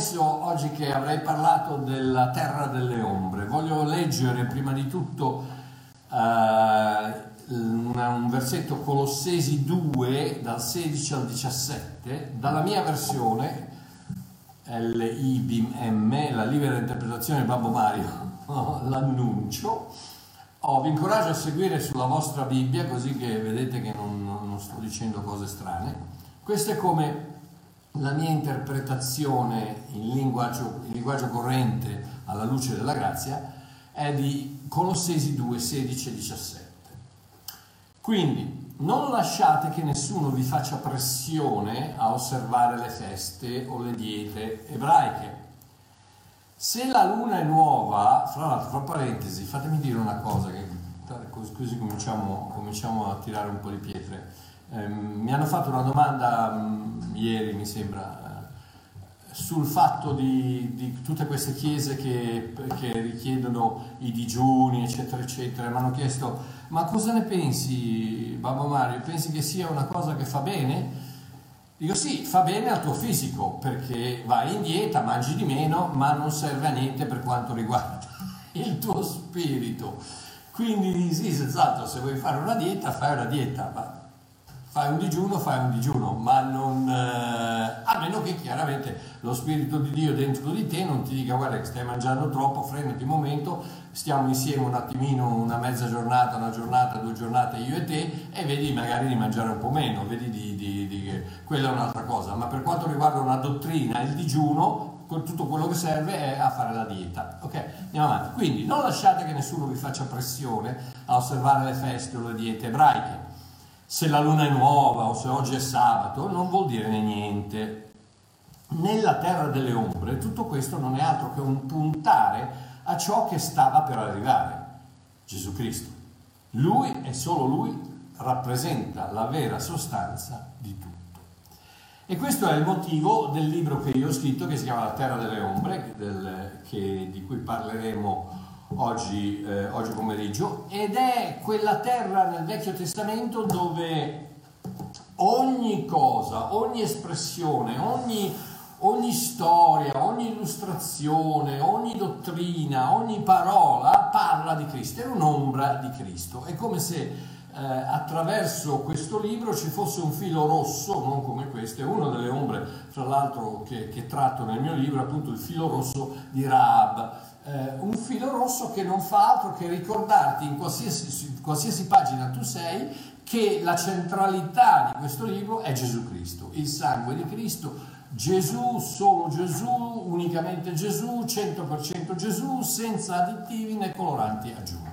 Promesso oggi che avrei parlato della terra delle ombre. Voglio leggere prima di tutto uh, un versetto Colossesi 2 dal 16 al 17 dalla mia versione LIBM, la libera interpretazione Babbo Mario, l'annuncio. Oh, vi incoraggio a seguire sulla vostra Bibbia così che vedete che non, non sto dicendo cose strane. Questo è come la mia interpretazione in linguaggio, in linguaggio corrente alla luce della grazia è di Colossesi 2, 16 e 17. Quindi non lasciate che nessuno vi faccia pressione a osservare le feste o le diete ebraiche. Se la luna è nuova, fra l'altro, fra parentesi, fatemi dire una cosa, che così cominciamo, cominciamo a tirare un po' di pietre eh, mi hanno fatto una domanda mm, ieri, mi sembra, eh, sul fatto di, di, tutte queste chiese che, che, richiedono i digiuni, eccetera, eccetera. Mi hanno chiesto, ma cosa ne pensi, Babbo Mario? Pensi che sia una cosa che fa bene? Dico sì, fa bene al tuo fisico perché vai in dieta, mangi di meno, ma non serve a niente per quanto riguarda il tuo spirito. Quindi sì, senz'altro, se vuoi fare una dieta, fai una dieta, ma fai un digiuno, fai un digiuno, ma non, eh, a meno che chiaramente lo Spirito di Dio dentro di te non ti dica guarda che stai mangiando troppo, frenati un momento, stiamo insieme un attimino, una mezza giornata, una giornata, due giornate io e te e vedi magari di mangiare un po' meno, vedi di, di, di, quella è un'altra cosa, ma per quanto riguarda una dottrina, il digiuno, tutto quello che serve è a fare la dieta. Ok, andiamo avanti. Quindi non lasciate che nessuno vi faccia pressione a osservare le feste o le diete ebraiche se la luna è nuova o se oggi è sabato, non vuol dire niente. Nella terra delle ombre tutto questo non è altro che un puntare a ciò che stava per arrivare, Gesù Cristo. Lui e solo lui rappresenta la vera sostanza di tutto. E questo è il motivo del libro che io ho scritto che si chiama La terra delle ombre, del, che, di cui parleremo oggi, eh, oggi pomeriggio ed è quella terra nel Vecchio Testamento dove ogni cosa, ogni espressione, ogni, ogni storia, ogni illustrazione, ogni dottrina, ogni parola parla di Cristo, è un'ombra di Cristo. È come se eh, attraverso questo libro ci fosse un filo rosso, non come questo, è una delle ombre, fra l'altro, che, che tratto nel mio libro, appunto il filo rosso di Raab eh, un filo rosso che non fa altro che ricordarti in qualsiasi, qualsiasi pagina tu sei che la centralità di questo libro è Gesù Cristo, il sangue di Cristo, Gesù, solo Gesù, unicamente Gesù, 100% Gesù, senza additivi né coloranti aggiunti.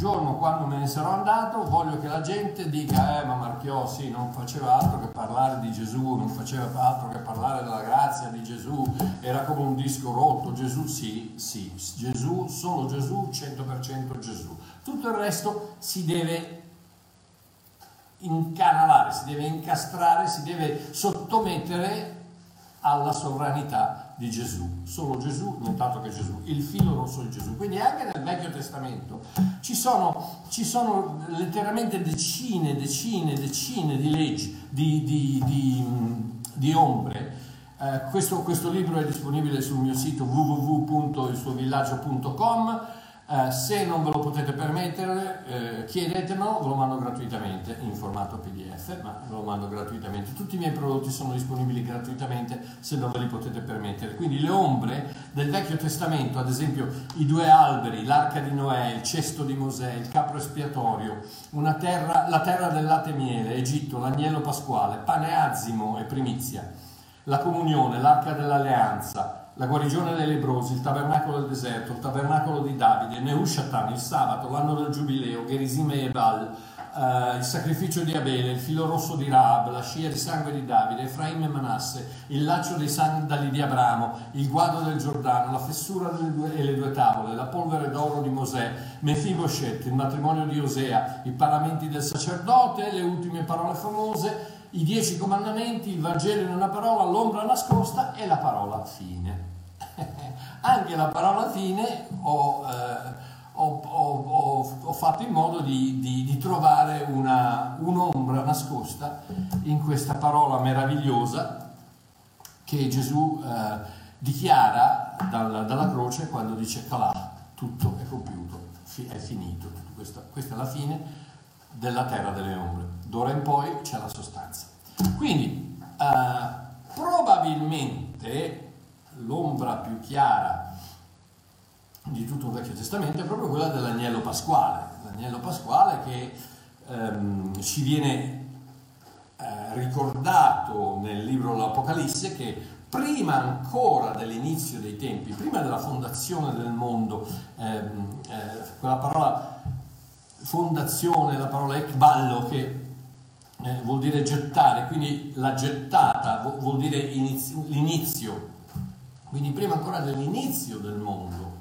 Giorno quando me ne sarò andato voglio che la gente dica, eh ma Marchiò sì, non faceva altro che parlare di Gesù, non faceva altro che parlare della grazia di Gesù, era come un disco rotto, Gesù sì, sì, Gesù, solo Gesù, 100% Gesù. Tutto il resto si deve incanalare, si deve incastrare, si deve sottomettere alla sovranità di Gesù, solo Gesù, notato che Gesù, il filo rosso di Gesù. Quindi anche nel Vecchio Testamento ci sono, ci sono letteralmente decine, decine, decine di leggi, di, di, di, di ombre. Eh, questo, questo libro è disponibile sul mio sito www.ilsuovillaggio.com eh, se non ve lo potete permettere, eh, chiedetemelo, ve lo mando gratuitamente in formato PDF, ma ve lo mando gratuitamente. Tutti i miei prodotti sono disponibili gratuitamente se non ve li potete permettere. Quindi le ombre del Vecchio Testamento, ad esempio i due alberi, l'arca di Noè, il cesto di Mosè, il capro espiatorio, terra, la terra del latte e miele, Egitto, l'agnello pasquale, pane azimo e primizia, la comunione, l'arca dell'alleanza, la guarigione dei lebrosi, il tabernacolo del deserto, il tabernacolo di Davide, Neushatan, il sabato, l'anno del giubileo, Gerisime e Ebal, eh, il sacrificio di Abele, il filo rosso di Raab, la scia di sangue di Davide, Efraim e Manasse, il laccio dei sandali di Abramo, il guado del Giordano, la fessura due, e le due tavole, la polvere d'oro di Mosè, Mefiboshet, il matrimonio di Osea, i paramenti del sacerdote, le ultime parole famose, i dieci comandamenti, il Vangelo in una parola, l'ombra nascosta e la parola fine. Anche la parola fine ho, eh, ho, ho, ho, fatto in modo di, di, di trovare una, un'ombra nascosta in questa parola meravigliosa che Gesù eh, dichiara dal, dalla croce quando dice Calà, tutto è compiuto, è finito, questa, questa è la fine della terra delle ombre. D'ora in poi c'è la sostanza. Quindi eh, probabilmente l'ombra più chiara di tutto il Vecchio Testamento è proprio quella dell'agnello pasquale, l'agnello pasquale che ehm, ci viene eh, ricordato nel libro dell'Apocalisse che prima ancora dell'inizio dei tempi, prima della fondazione del mondo, ehm, eh, quella parola fondazione, la parola ekballo che eh, vuol dire gettare, quindi la gettata vuol dire inizio, l'inizio, quindi prima ancora dell'inizio del mondo.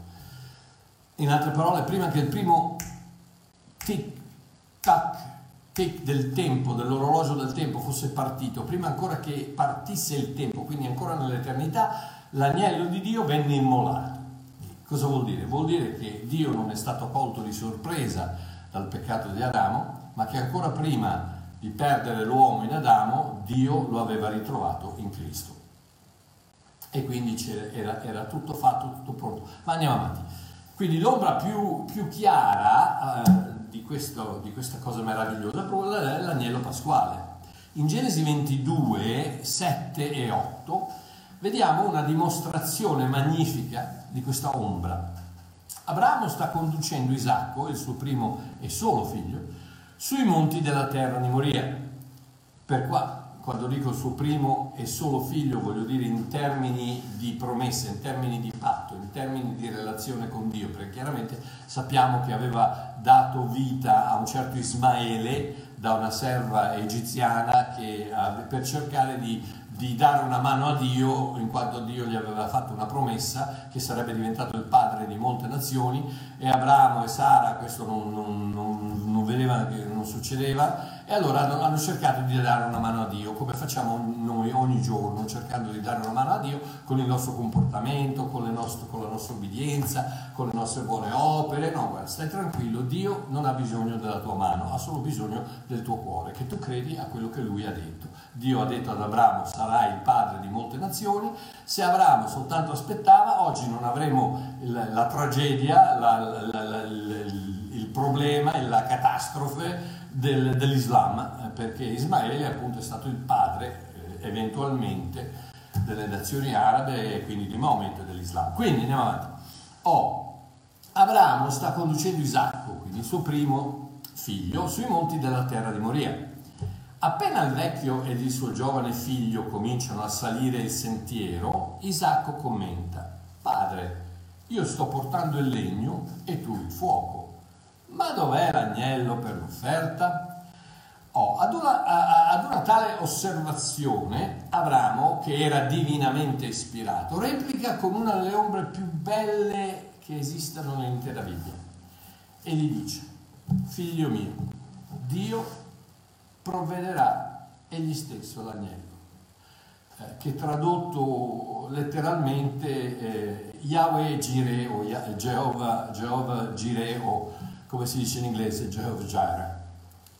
In altre parole, prima che il primo tic tac tic del tempo, dell'orologio del tempo fosse partito, prima ancora che partisse il tempo, quindi ancora nell'eternità, l'agnello di Dio venne immolato. Cosa vuol dire? Vuol dire che Dio non è stato colto di sorpresa dal peccato di Adamo, ma che ancora prima di perdere l'uomo in Adamo, Dio lo aveva ritrovato in Cristo. E quindi era, era, tutto fatto, tutto pronto. Ma andiamo avanti. Quindi l'ombra più, più chiara eh, di, questo, di, questa cosa meravigliosa è l'agnello pasquale. In Genesi 22, 7 e 8 vediamo una dimostrazione magnifica di questa ombra. Abramo sta conducendo Isacco, il suo primo e solo figlio, sui monti della terra di Moria. Per qua, quando dico suo primo e solo figlio, voglio dire in termini di promessa, in termini di patto, in termini di relazione con Dio, perché chiaramente sappiamo che aveva dato vita a un certo Ismaele da una serva egiziana che, per cercare di di dare una mano a Dio, in quanto Dio gli aveva fatto una promessa che sarebbe diventato il padre di molte nazioni e Abramo e Sara questo non, non, non, non vedevano che non succedeva e allora hanno, hanno, cercato di dare una mano a Dio, come facciamo noi ogni giorno, cercando di dare una mano a Dio con il nostro comportamento, con, nostre, con la nostra obbedienza, con le nostre buone opere. No, guarda, stai tranquillo, Dio non ha bisogno della tua mano, ha solo bisogno del tuo cuore, che tu credi a quello che lui ha detto. Dio ha detto ad Abramo, sarai il padre di molte nazioni, se Abramo soltanto aspettava, oggi non avremo la, la tragedia, la, la, il, problema, la catastrofe del, dell'Islam, eh, perché Ismaele appunto è stato il padre eh, eventualmente delle nazioni arabe e quindi di Maometto dell'Islam. Quindi andiamo avanti. Oh, Abramo sta conducendo Isacco, quindi il suo primo figlio, sui monti della terra di Moria. Appena il vecchio ed il suo giovane figlio cominciano a salire il sentiero, Isacco commenta, Padre, io sto portando il legno e tu il fuoco ma dov'è l'agnello per l'offerta? Oh, ad, una, ad una tale osservazione, Abramo, che era divinamente ispirato, replica con una delle ombre più belle che esistano nell'intera Bibbia e gli dice, figlio mio, Dio provvederà egli stesso l'agnello, eh, che tradotto letteralmente eh, Yahweh Jireh o Jehovah, Jehovah come si dice in inglese, Jehovah Jireh.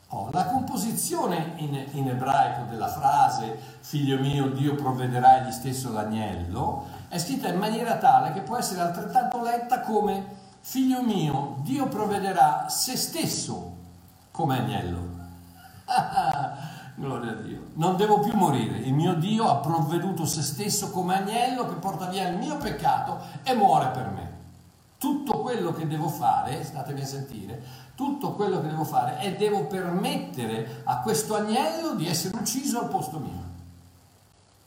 Oh, la composizione in, in, ebraico della frase figlio mio Dio provvederà egli stesso l'agnello è scritta in maniera tale che può essere altrettanto letta come figlio mio Dio provvederà se stesso come agnello. Gloria a Dio. Non devo più morire. Il mio Dio ha provveduto se stesso come agnello che porta via il mio peccato e muore per me tutto quello che devo fare, statemi a sentire, tutto quello che devo fare è devo permettere a questo agnello di essere ucciso al posto mio,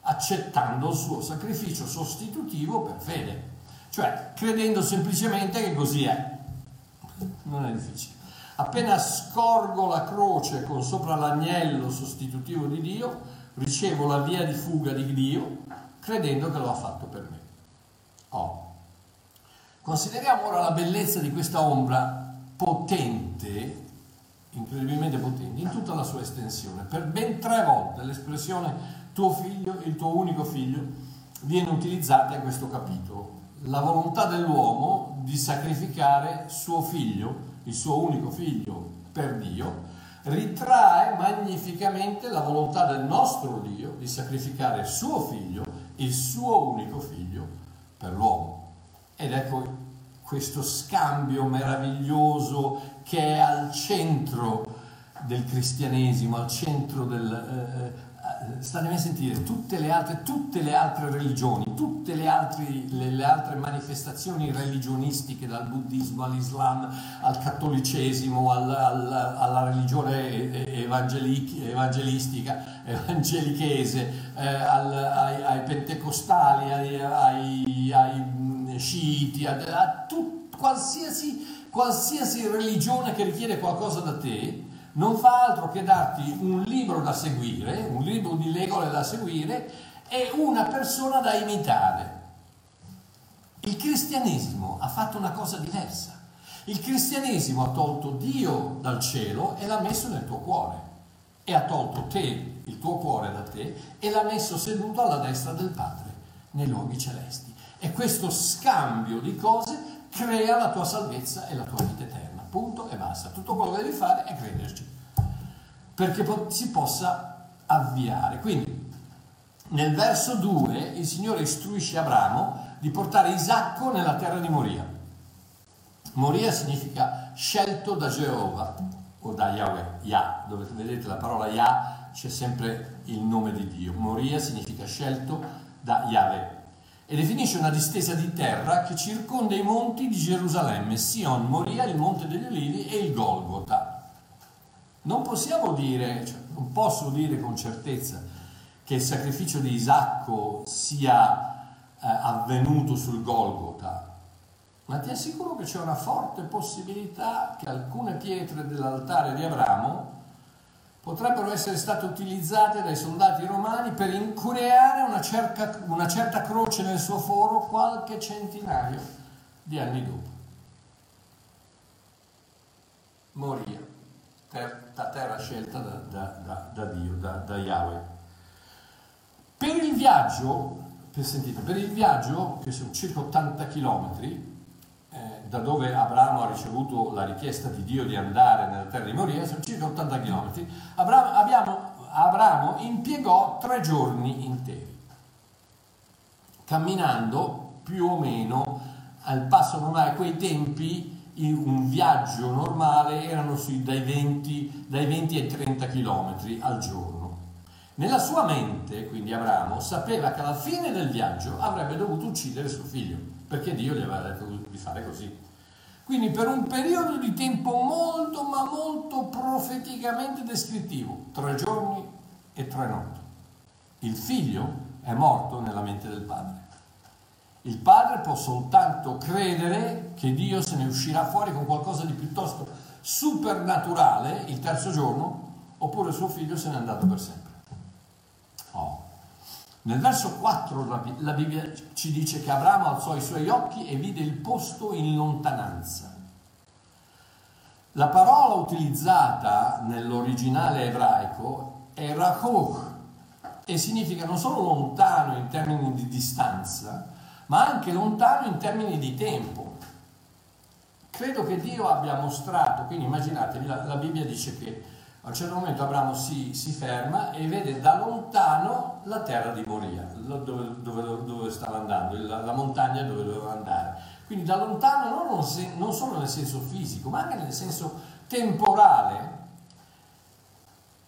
accettando il suo sacrificio sostitutivo per fede, cioè credendo semplicemente che così è. Non è difficile. Appena scorgo la croce con sopra l'agnello sostitutivo di Dio, ricevo la via di fuga di Dio, credendo che lo ha fatto per me. Oh. Consideriamo ora la bellezza di questa ombra potente, incredibilmente potente, in tutta la sua estensione. Per ben tre volte l'espressione tuo figlio, il tuo unico figlio, viene utilizzata in questo capitolo. La volontà dell'uomo di sacrificare suo figlio, il suo unico figlio, per Dio, ritrae magnificamente la volontà del nostro Dio di sacrificare suo figlio il suo unico figlio per l'uomo. Ed ecco questo scambio meraviglioso che è al centro del cristianesimo, al centro del... Eh, eh statemi a sentire, tutte le altre, tutte le altre religioni, tutte le, altri, le, le altre manifestazioni religionistiche, dal buddismo all'islam, al cattolicesimo, al, al, alla religione evangelistica, evangelichese, eh, al, ai, ai, pentecostali, ai, ai, ai sciiti, a, a tut, qualsiasi, qualsiasi religione che richiede qualcosa da te, non fa altro che darti un libro da seguire, un libro di regole da seguire e una persona da imitare. Il cristianesimo ha fatto una cosa diversa. Il cristianesimo ha tolto Dio dal cielo e l'ha messo nel tuo cuore. E ha tolto te, il tuo cuore da te, e l'ha messo seduto alla destra del Padre, nei luoghi celesti. E questo scambio di cose crea la tua salvezza e la tua vita eterna punto e basta. Tutto quello che devi fare è crederci, perché si possa avviare. Quindi, nel verso 2, il Signore istruisce Abramo di portare Isacco nella terra di Moria. Moria significa scelto da Geova o da Yahweh, Yah, dove vedete la parola Yah c'è sempre il nome di Dio. Moria significa scelto da Yahweh e definisce una distesa di terra che circonda i monti di Gerusalemme, Sion, Moria, il Monte degli Olivi e il Golgota. Non possiamo dire, cioè, non posso dire con certezza che il sacrificio di Isacco sia eh, avvenuto sul Golgota, ma ti assicuro che c'è una forte possibilità che alcune pietre dell'altare di Abramo potrebbero essere state utilizzate dai soldati romani per incureare una, cerca, una certa croce nel suo foro qualche centinaio di anni dopo. Moria, ter, la terra scelta da, da, da, da Dio, da, da Yahweh. Per il viaggio, per, sentite, per il viaggio, che sono circa 80 chilometri, da dove Abramo ha ricevuto la richiesta di Dio di andare nella terra di Moria, sono circa 80 km, Abramo, abbiamo, Abramo impiegò tre giorni interi, camminando più o meno al passo normale. A quei tempi un viaggio normale erano sui, dai, 20, dai 20 ai 30 km al giorno. Nella sua mente, quindi Abramo, sapeva che alla fine del viaggio avrebbe dovuto uccidere suo figlio perché Dio gli aveva detto di fare così. Quindi per un periodo di tempo molto ma molto profeticamente descrittivo, tre giorni e tre notti, il figlio è morto nella mente del padre. Il padre può soltanto credere che Dio se ne uscirà fuori con qualcosa di piuttosto supernaturale il terzo giorno, oppure suo figlio se n'è andato per sempre. Nel verso 4 la Bibbia ci dice che Abramo alzò i suoi occhi e vide il posto in lontananza. La parola utilizzata nell'originale ebraico è rakoch e significa non solo lontano in termini di distanza, ma anche lontano in termini di tempo. Credo che Dio abbia mostrato, quindi immaginatevi, la, la Bibbia dice che a un certo momento Abramo si, si, ferma e vede da lontano la terra di Moria, dove, dove, dove stava andando, la, la, montagna dove doveva andare. Quindi da lontano non, non solo nel senso fisico, ma anche nel senso temporale.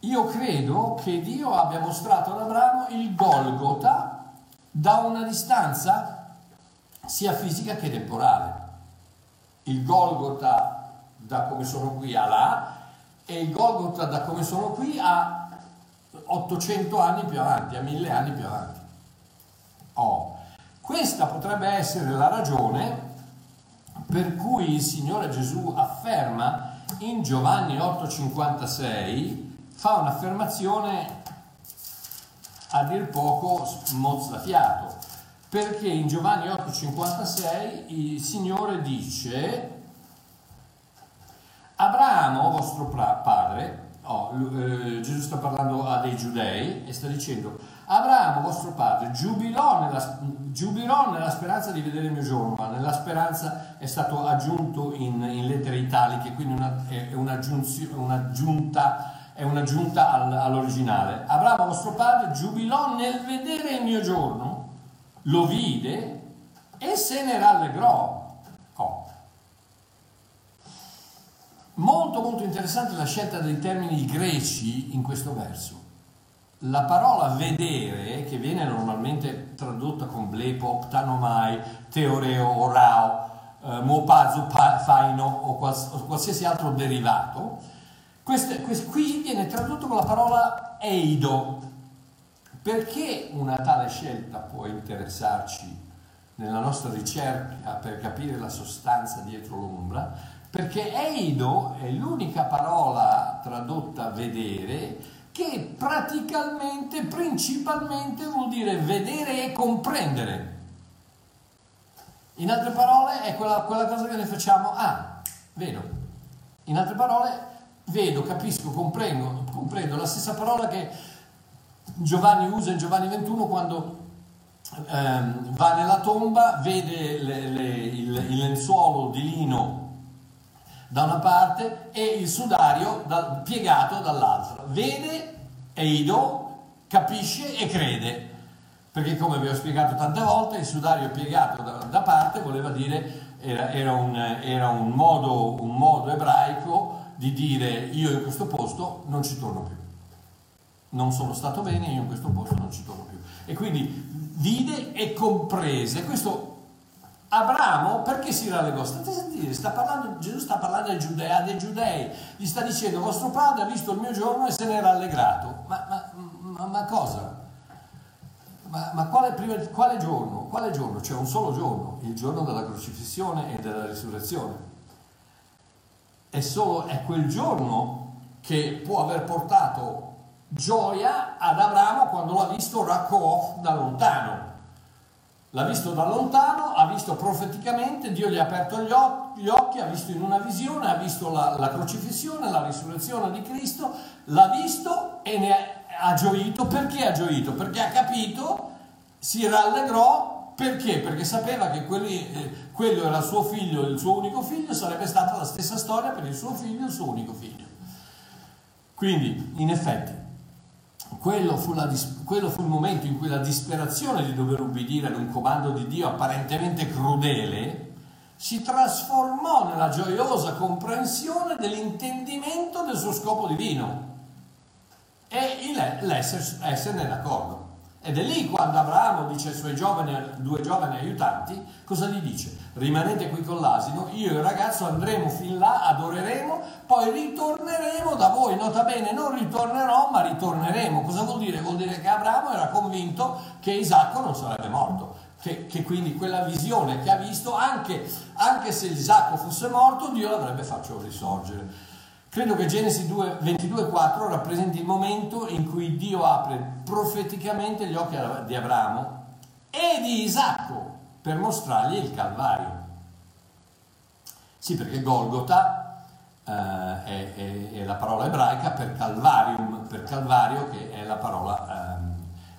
Io credo che Dio abbia mostrato ad Abramo il Golgota da una distanza sia fisica che temporale. Il Golgota da come sono qui a là e il Golgotha da come sono qui a 800 anni più avanti, a 1000 anni più avanti. Oh. Questa potrebbe essere la ragione per cui il Signore Gesù afferma in Giovanni 8:56, fa un'affermazione a dir poco mozzafiato, perché in Giovanni 8:56 il Signore dice Abramo, vostro padre, oh, eh, Gesù sta parlando a dei giudei e sta dicendo, Abramo, vostro padre, giubilò nella, giubilò nella speranza di vedere il mio giorno, ma nella speranza è stato aggiunto in, in lettere italiche, quindi una, è, un'aggiunta, è un'aggiunta all, all'originale. Abramo, vostro padre, giubilò nel vedere il mio giorno lo vide e se ne rallegrò. Oh. Molto molto interessante la scelta dei termini greci in questo verso. La parola vedere, che viene normalmente tradotta con blepo, ptanomai, teoreo, orao, eh, mopazu, faino o, quals- o, qualsiasi altro derivato, queste, quest- qui viene tradotto con la parola eido. Perché una tale scelta può interessarci nella nostra ricerca per capire la sostanza dietro l'ombra? Perché eido è l'unica parola tradotta vedere che praticamente, principalmente vuol dire vedere e comprendere. In altre parole è quella, quella cosa che noi facciamo, ah, vedo. In altre parole, vedo, capisco, comprendo, comprendo. La stessa parola che Giovanni usa in Giovanni 21 quando ehm, va nella tomba, vede le, le, il, il, lenzuolo di lino da una parte e il sudario da, piegato dall'altra. Vede, eido, capisce e crede perché come vi ho spiegato tante volte il sudario piegato da, da parte voleva dire, era, era, un, era un, modo, un modo ebraico di dire io in questo posto non ci torno più, non sono stato bene, io in questo posto non ci torno più. E quindi vide e comprese, questo Abramo perché si rallegrò? State a sentire, sta parlando, Gesù sta parlando ai giudei, dei giudei, gli sta dicendo vostro padre ha visto il mio giorno e se n'è rallegrato. Ma, ma, ma, ma cosa? Ma, ma quale, prima, quale, giorno? Quale giorno? C'è un solo giorno, il giorno della crocifissione e della risurrezione. È, solo, è quel giorno che può aver portato gioia ad Abramo quando l'ha visto Raccoff da lontano. L'ha visto da lontano, ha visto profeticamente, Dio gli ha aperto gli occhi, gli occhi ha visto in una visione, ha visto la, la crocifissione, la risurrezione di Cristo, l'ha visto e ne ha ha gioito, perché ha gioito? Perché ha capito, si rallegrò, perché? Perché sapeva che quelli, eh, quello era suo figlio, il suo unico figlio, sarebbe stata la stessa storia per il suo figlio, il suo unico figlio. Quindi, in effetti, quello fu, la, quello fu il momento in cui la disperazione di dover ubbidire ad un comando di Dio apparentemente crudele si trasformò nella gioiosa comprensione dell'intendimento del suo scopo divino e l'esserne d'accordo. Ed è lì quando Abramo dice ai suoi giovani, due giovani aiutanti, cosa gli dice? Rimanete qui con l'asino, io e il ragazzo andremo fin là, adoreremo, poi ritorneremo da voi. Nota bene, non ritornerò, ma ritorneremo. Cosa vuol dire? Vuol dire che Abramo era convinto che Isacco non sarebbe morto. Che, che quindi quella visione che ha visto, anche, anche se Isacco fosse morto, Dio l'avrebbe fatto risorgere. Credo che Genesi 2, 22,4 rappresenti il momento in cui Dio apre profeticamente gli occhi di Abramo e di Isacco per mostrargli il Calvario. Sì, perché Golgota eh, è, è, è, la parola ebraica per Calvarium, per Calvario che è la parola, eh,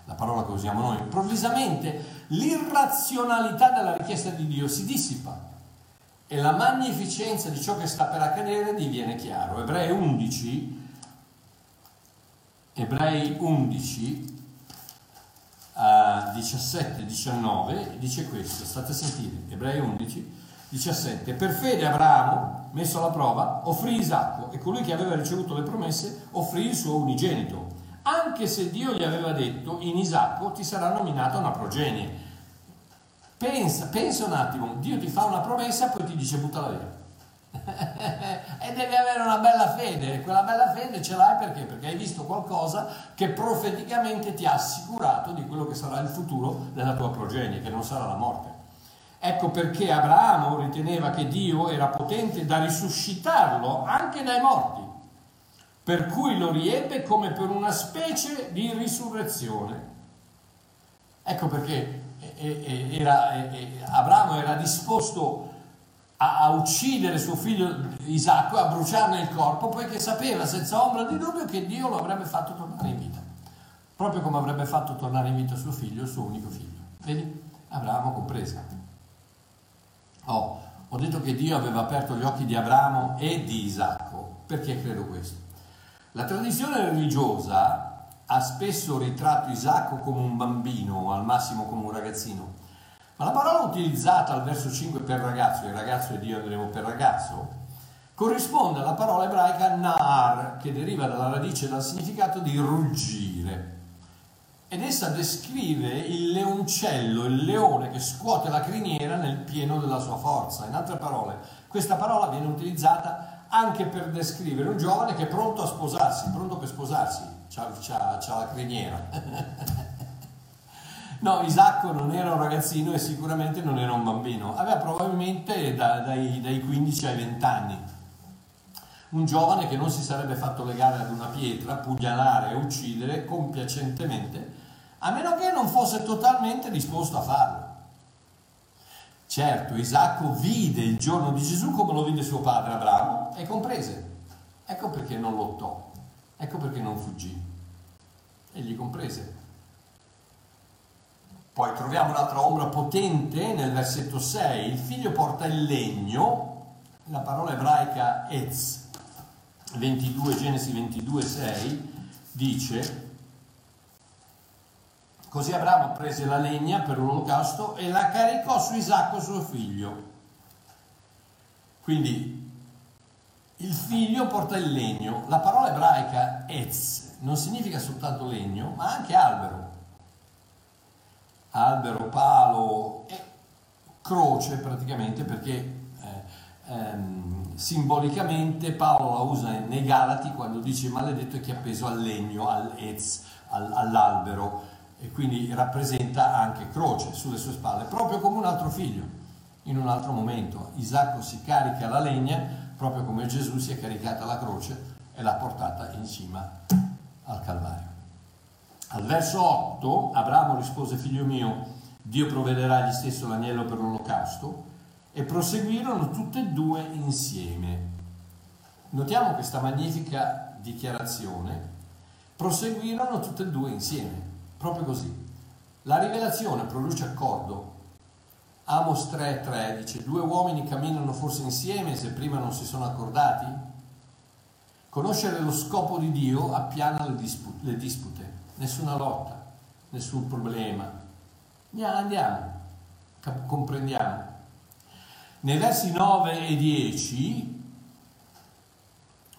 la parola che usiamo noi. Improvvisamente l'irrazionalità della richiesta di Dio si dissipa e la magnificenza di ciò che sta per accadere diviene chiaro. Ebrei 11, Ebrei 11, uh, 17, 19 dice questo, state a sentire, Ebrei 11, 17, per fede Abramo, messo alla prova, offrì Isacco e colui che aveva ricevuto le promesse offrì il suo unigenito, anche se Dio gli aveva detto in Isacco ti sarà nominata una progenie Pensa, pensa un attimo, Dio ti fa una promessa e poi ti dice buttala via. e devi avere una bella fede, quella bella fede ce l'hai perché? Perché hai visto qualcosa che profeticamente ti ha assicurato di quello che sarà il futuro della tua progenie, che non sarà la morte. Ecco perché Abramo riteneva che Dio era potente da risuscitarlo anche dai morti, per cui lo riebbe come per una specie di risurrezione. Ecco perché era, Abramo era disposto a, a, uccidere suo figlio Isacco, a bruciarne il corpo, poiché sapeva senza ombra di dubbio che Dio lo avrebbe fatto tornare in vita, proprio come avrebbe fatto tornare in vita suo figlio, suo unico figlio. Vedi? Abramo compresa. Oh, ho detto che Dio aveva aperto gli occhi di Abramo e di Isacco, perché credo questo? La tradizione religiosa ha spesso ritratto Isacco come un bambino o al massimo come un ragazzino. Ma la parola utilizzata al verso 5 per ragazzo, il ragazzo è Dio, andremo per ragazzo, corrisponde alla parola ebraica nar, che deriva dalla radice e dal significato di ruggire. Ed essa descrive il leoncello, il leone che scuote la criniera nel pieno della sua forza. In altre parole, questa parola viene utilizzata anche per descrivere un giovane che è pronto a sposarsi, pronto per sposarsi, c'ha, c'ha, c'ha la criniera. no, Isacco non era un ragazzino e sicuramente non era un bambino, aveva probabilmente da, dai, dai 15 ai 20 anni un giovane che non si sarebbe fatto legare ad una pietra, pugnalare e uccidere compiacentemente, a meno che non fosse totalmente disposto a farlo. Certo, Isacco vide il giorno di Gesù come lo vide suo padre Abramo e comprese. Ecco perché non lottò, ecco perché non fuggì. Egli comprese. Poi troviamo un'altra ombra potente nel versetto 6. Il figlio porta il legno, la parola ebraica etz, 22, Genesi 22, 6, dice Così Abramo prese la legna per l'olocausto e la caricò su Isacco suo figlio. Quindi il figlio porta il legno. La parola ebraica etz non significa soltanto legno, ma anche albero. Albero, palo e croce praticamente perché eh, ehm, simbolicamente Paolo la usa nei Galati quando dice maledetto è chi è appeso al legno, al ez, al, all'albero e quindi rappresenta anche croce sulle sue spalle, proprio come un altro figlio. In un altro momento Isacco si carica la legna proprio come Gesù si è caricata la croce e l'ha portata in cima al Calvario. Al verso 8 Abramo rispose figlio mio, Dio provvederà egli stesso l'agnello per l'olocausto e proseguirono tutte e due insieme. Notiamo questa magnifica dichiarazione. Proseguirono tutte e due insieme, proprio così. La rivelazione produce accordo. Amos 3:3 dice: Due uomini camminano forse insieme se prima non si sono accordati? Conoscere lo scopo di Dio appiana le, dispute, le dispute. nessuna lotta, nessun problema. Andiamo, comprendiamo. Nei versi 9 e 10,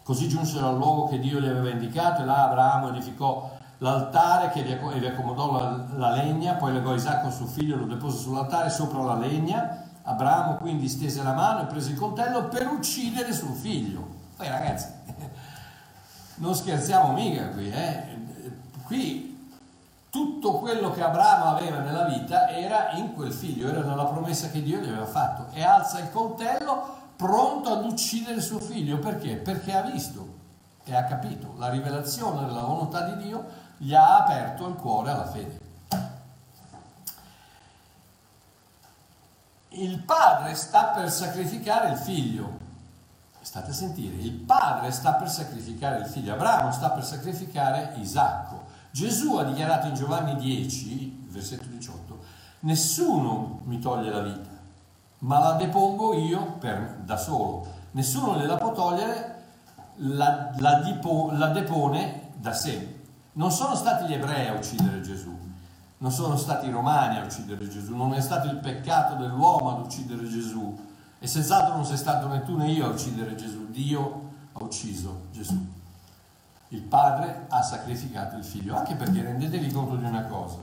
così giunsero al luogo che Dio gli aveva indicato e là Abramo edificò l'altare che vi accomodò la, la legna, poi legò Isacco suo figlio e lo depose sull'altare sopra la legna. Abramo quindi stese la mano e prese il coltello per uccidere suo figlio. Poi ragazzi, non scherziamo mica qui, eh? Qui tutto quello che Abramo aveva nella vita era in quel figlio, era nella promessa che Dio gli aveva fatto e alza il coltello pronto ad uccidere suo figlio perché? Perché ha visto e ha capito la rivelazione della volontà di Dio gli ha aperto il cuore alla fede. Il padre sta per sacrificare il figlio. State a sentire, il padre sta per sacrificare il figlio. Abramo sta per sacrificare Isacco. Gesù ha dichiarato in Giovanni 10, versetto 18, nessuno mi toglie la vita, ma la depongo io per, da solo. Nessuno gliela può togliere, la, la, dipo, la depone da sé. Non sono stati gli ebrei a uccidere Gesù, non sono stati i romani a uccidere Gesù, non è stato il peccato dell'uomo ad uccidere Gesù e senz'altro non sei stato né tu né io a uccidere Gesù, Dio ha ucciso Gesù il padre ha sacrificato il figlio, anche perché rendetevi conto di una cosa.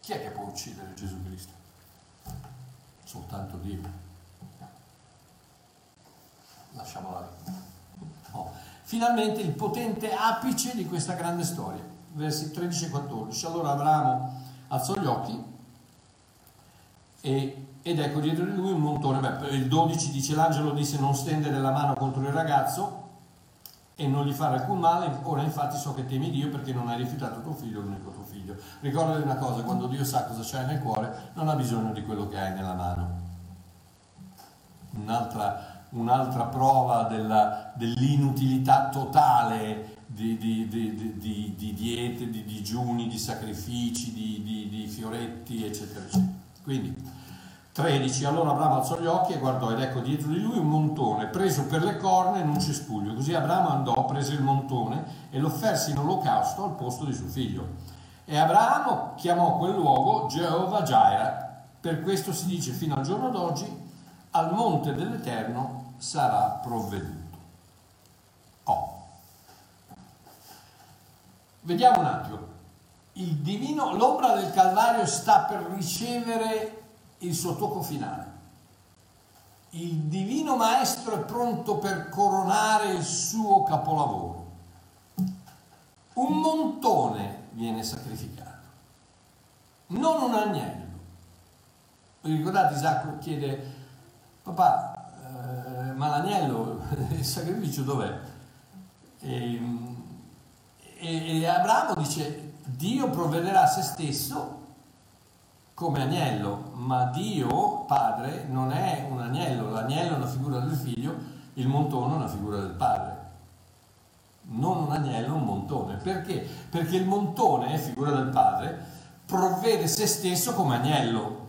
Chi è che può uccidere Gesù Cristo? Soltanto Dio. Lasciamola lì. Oh. Finalmente il potente apice di questa grande storia, versi 13 e 14. Allora Abramo alzò gli occhi e ed ecco dietro di lui un montone, beh, il 12 dice l'angelo disse non stendere la mano contro il ragazzo e non gli fare alcun male, ora infatti so che temi Dio perché non hai rifiutato tuo figlio, l'unico tuo figlio. Ricordati una cosa, quando Dio sa cosa c'hai nel cuore, non ha bisogno di quello che hai nella mano. Un'altra, un'altra prova della, dell'inutilità totale di, di, di, di, diete, di digiuni, di sacrifici, di, fioretti, eccetera, eccetera. Quindi 13. Allora Abramo alzò gli occhi e guardò ed ecco dietro di lui un montone preso per le corna in un cespuglio. Così Abramo andò, prese il montone e lo offerse in olocausto al posto di suo figlio. E Abramo chiamò quel luogo Geova Jaira, per questo si dice fino al giorno d'oggi, al monte dell'Eterno sarà provveduto. Oh. Vediamo un attimo. Divino, l'ombra del Calvario sta per ricevere il suo tocco finale. Il divino maestro è pronto per coronare il suo capolavoro. Un montone viene sacrificato, non un agnello. Ricordate Isacco chiede, papà, ma l'agnello, il sacrificio dov'è? E, e, e Abramo dice, Dio provvederà a se stesso come agnello, ma Dio, padre, non è un agnello, l'agnello è una figura del figlio, il montone è una figura del padre non un agnello, un montone. Perché? Perché il montone, figura del padre, provvede se stesso come agnello.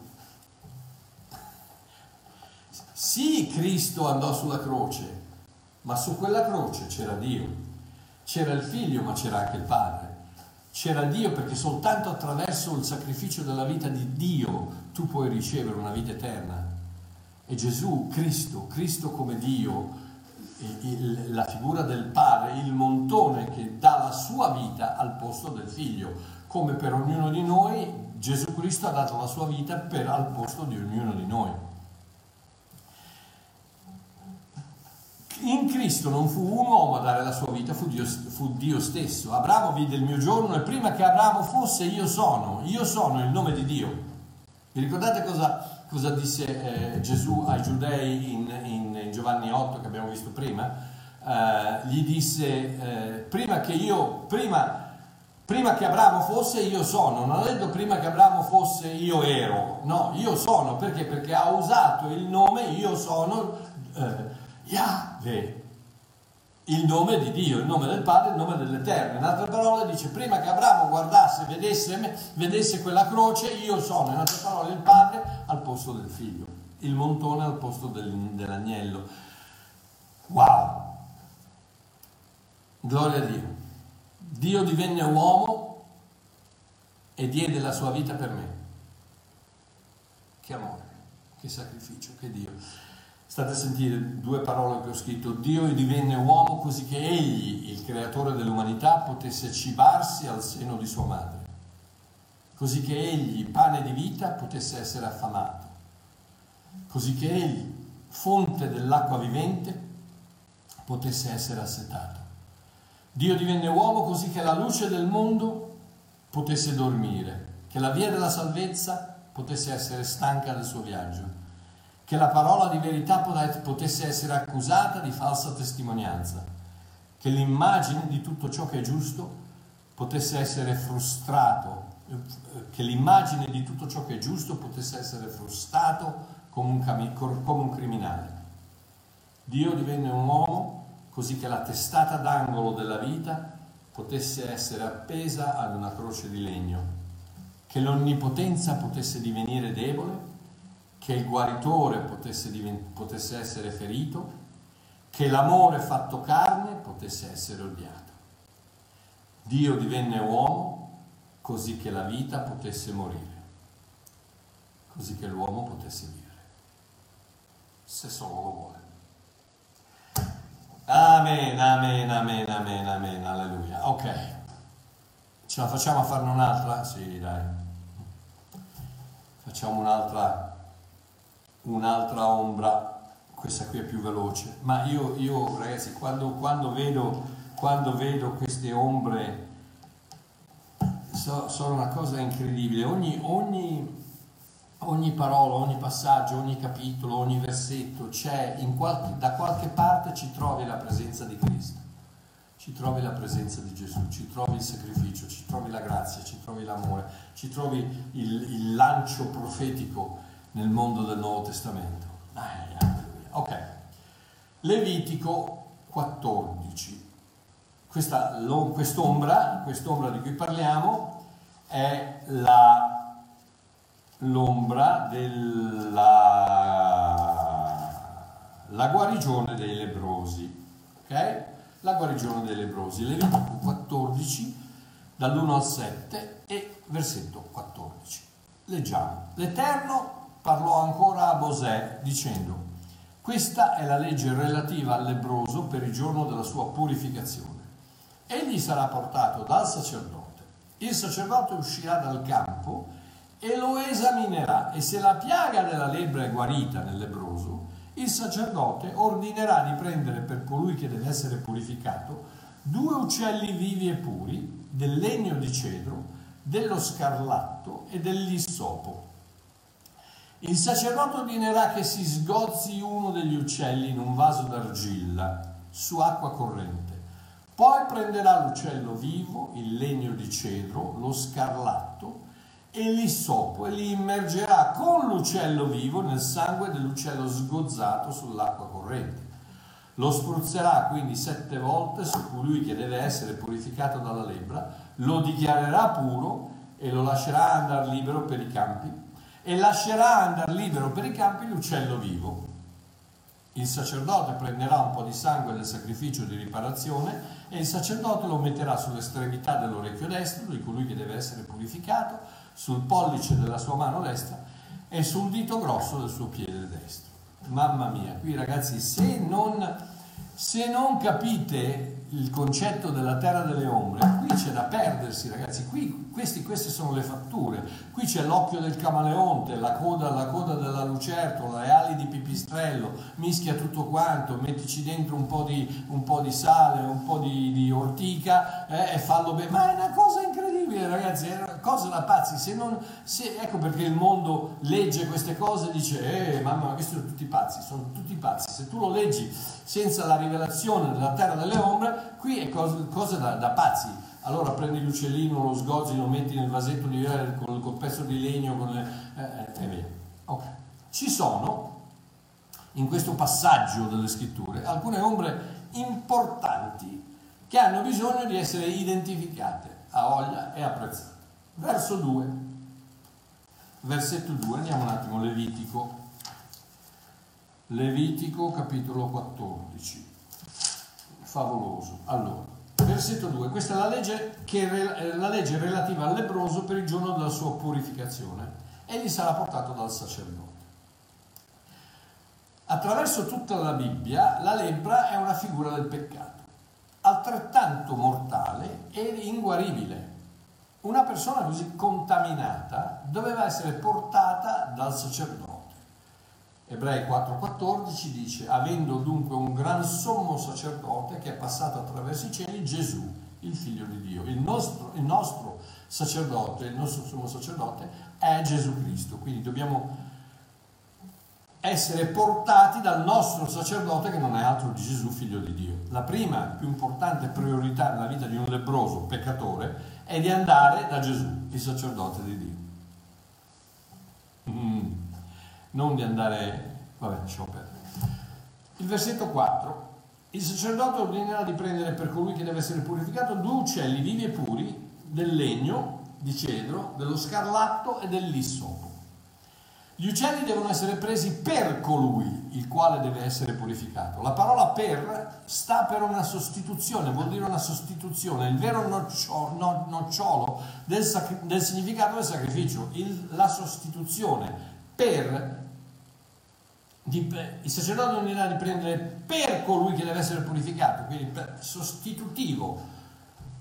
Sì, Cristo andò sulla croce, ma su quella croce c'era Dio. C'era il figlio, ma c'era anche il padre. C'era Dio perché soltanto attraverso il sacrificio della vita di Dio tu puoi ricevere una vita eterna. E Gesù, Cristo, Cristo come Dio, la figura del padre, il montone che dà la sua vita al posto del figlio. Come per ognuno di noi, Gesù Cristo ha dato la sua vita per, al posto di ognuno di noi. In Cristo non fu un uomo a dare la sua vita, fu Dio, fu Dio stesso. Abramo vide il mio giorno e prima che Abramo fosse io sono, io sono il nome di Dio. Vi ricordate cosa cosa disse eh, Gesù ai giudei in, in, Giovanni 8 che abbiamo visto prima? Eh, gli disse, eh, prima che io, prima, prima che Abramo fosse io sono, non ha detto prima che Abramo fosse io ero, no, io sono, perché? Perché ha usato il nome io sono eh, Yahweh, il nome di Dio, il nome del Padre, il nome dell'Eterno. In altre parole dice, prima che Abramo guardasse, vedesse, vedesse quella croce, io sono, in altre parole, il Padre al posto del figlio, il montone al posto del, dell'agnello. Wow! Gloria a Dio. Dio divenne uomo e diede la sua vita per me. Che amore, che sacrificio, che Dio. State a sentire due parole che ho scritto. Dio divenne uomo così che egli, il creatore dell'umanità, potesse cibarsi al seno di sua madre, così che egli, pane di vita, potesse essere affamato, così che egli, fonte dell'acqua vivente, potesse essere assetato. Dio divenne uomo così che la luce del mondo potesse dormire, che la via della salvezza potesse essere stanca del suo viaggio che la parola di verità potesse essere accusata di falsa testimonianza, che l'immagine di tutto ciò che è giusto potesse essere frustrato, che l'immagine di tutto ciò che è giusto potesse essere frustrato come un, cami- come un criminale. Dio divenne un uomo così che la testata d'angolo della vita potesse essere appesa ad una croce di legno, che l'onnipotenza potesse divenire debole che il guaritore potesse, divent- potesse essere ferito, che l'amore fatto carne potesse essere odiato. Dio divenne uomo così che la vita potesse morire, così che l'uomo potesse vivere, se solo lo vuole. Amen, amen, amen, amen, amen, alleluia. Ok, ce la facciamo a farne un'altra? Sì, dai. Facciamo un'altra un'altra ombra, questa qui è più veloce, ma io, io ragazzi, quando, quando, vedo, quando vedo queste ombre, so, sono una cosa incredibile, ogni, ogni, ogni parola, ogni passaggio, ogni capitolo, ogni versetto, c'è, qualche, da qualche parte ci trovi la presenza di Cristo. Ci trovi la presenza di Gesù, ci trovi il sacrificio, ci trovi la grazia, ci trovi l'amore, ci trovi il, il lancio profetico nel mondo del Nuovo Testamento. Ok, Levitico 14. Questa, quest'ombra, quest'ombra di cui parliamo è la, l'ombra della la guarigione dei lebrosi. Ok? La guarigione dei lebrosi. Levitico 14 dall'1 al 7 e versetto 14. Leggiamo. L'Eterno parlò ancora a Mosè dicendo, questa è la legge relativa al lebroso per il giorno della sua purificazione. Egli sarà portato dal sacerdote. Il sacerdote uscirà dal campo e lo esaminerà e se la piaga della lebbra è guarita nel lebroso, il sacerdote ordinerà di prendere per colui che deve essere purificato due uccelli vivi e puri, del legno di cedro, dello scarlatto e dell'issopo. Il sacerdote ordinerà che si sgozzi uno degli uccelli in un vaso d'argilla su acqua corrente. Poi prenderà l'uccello vivo, il legno di cedro, lo scarlatto e l'issopo e li immergerà con l'uccello vivo nel sangue dell'uccello sgozzato sull'acqua corrente. Lo spruzzerà quindi sette volte su colui che deve essere purificato dalla lebbra, lo dichiarerà puro e lo lascerà andare libero per i campi e lascerà andare libero per i campi l'uccello vivo. Il sacerdote prenderà un po' di sangue del sacrificio di riparazione e il sacerdote lo metterà sull'estremità dell'orecchio destro di colui che deve essere purificato, sul pollice della sua mano destra e sul dito grosso del suo piede destro. Mamma mia, qui ragazzi, se non, se non capite il concetto della terra delle ombre, qui c'è da perdersi ragazzi, qui, questi, queste sono le fatture, qui c'è l'occhio del camaleonte, la coda, la coda della lucertola, le ali di pipistrello, mischia tutto quanto, mettici dentro un po' di, un po di sale, un po' di, di ortica eh, e fallo bene, ma è una cosa incredibile ragazzi, cosa da pazzi, se non, se, ecco perché il mondo legge queste cose e dice, eh mamma, questi sono tutti pazzi, sono tutti pazzi, se tu lo leggi senza la rivelazione della terra delle ombre, qui è cosa, cosa da, da, pazzi. Allora prendi l'uccellino, lo sgozzi, lo metti nel vasetto di, eh, con, il pezzo di legno con le, eh, e via. Okay. Ci sono, in questo passaggio delle scritture, alcune ombre importanti che hanno bisogno di essere identificate a voglia e apprezzate. Verso 2, versetto 2, andiamo un attimo, Levitico. Levitico capitolo 14 favoloso. Allora, versetto 2, questa è la legge, che, è la legge relativa al lebroso per il giorno della sua purificazione. Egli sarà portato dal sacerdote. Attraverso tutta la Bibbia la lebbra è una figura del peccato, altrettanto mortale e inguaribile. Una persona così contaminata doveva essere portata dal sacerdote. Ebrei 4:14 dice, avendo dunque un gran sommo sacerdote che è passato attraverso i cieli, Gesù, il figlio di Dio. Il nostro, il nostro sacerdote, il nostro sommo sacerdote è Gesù Cristo, quindi dobbiamo essere portati dal nostro sacerdote che non è altro di Gesù, figlio di Dio. La prima, più importante priorità nella vita di un lebroso peccatore è di andare da Gesù, il sacerdote di Dio. Mm non di andare... Vabbè, lasciamo perdere. Il versetto 4. Il sacerdote ordinerà di prendere per colui che deve essere purificato due uccelli vivi e puri del legno di cedro, dello scarlatto e dell'issopo. Gli uccelli devono essere presi per colui il quale deve essere purificato. La parola per sta per una sostituzione, vuol dire una sostituzione, il vero nocciolo, no, nocciolo del, del, significato del sacrificio, il, la sostituzione per di, il sacerdote non dirà di prendere per colui che deve essere purificato, quindi per, sostitutivo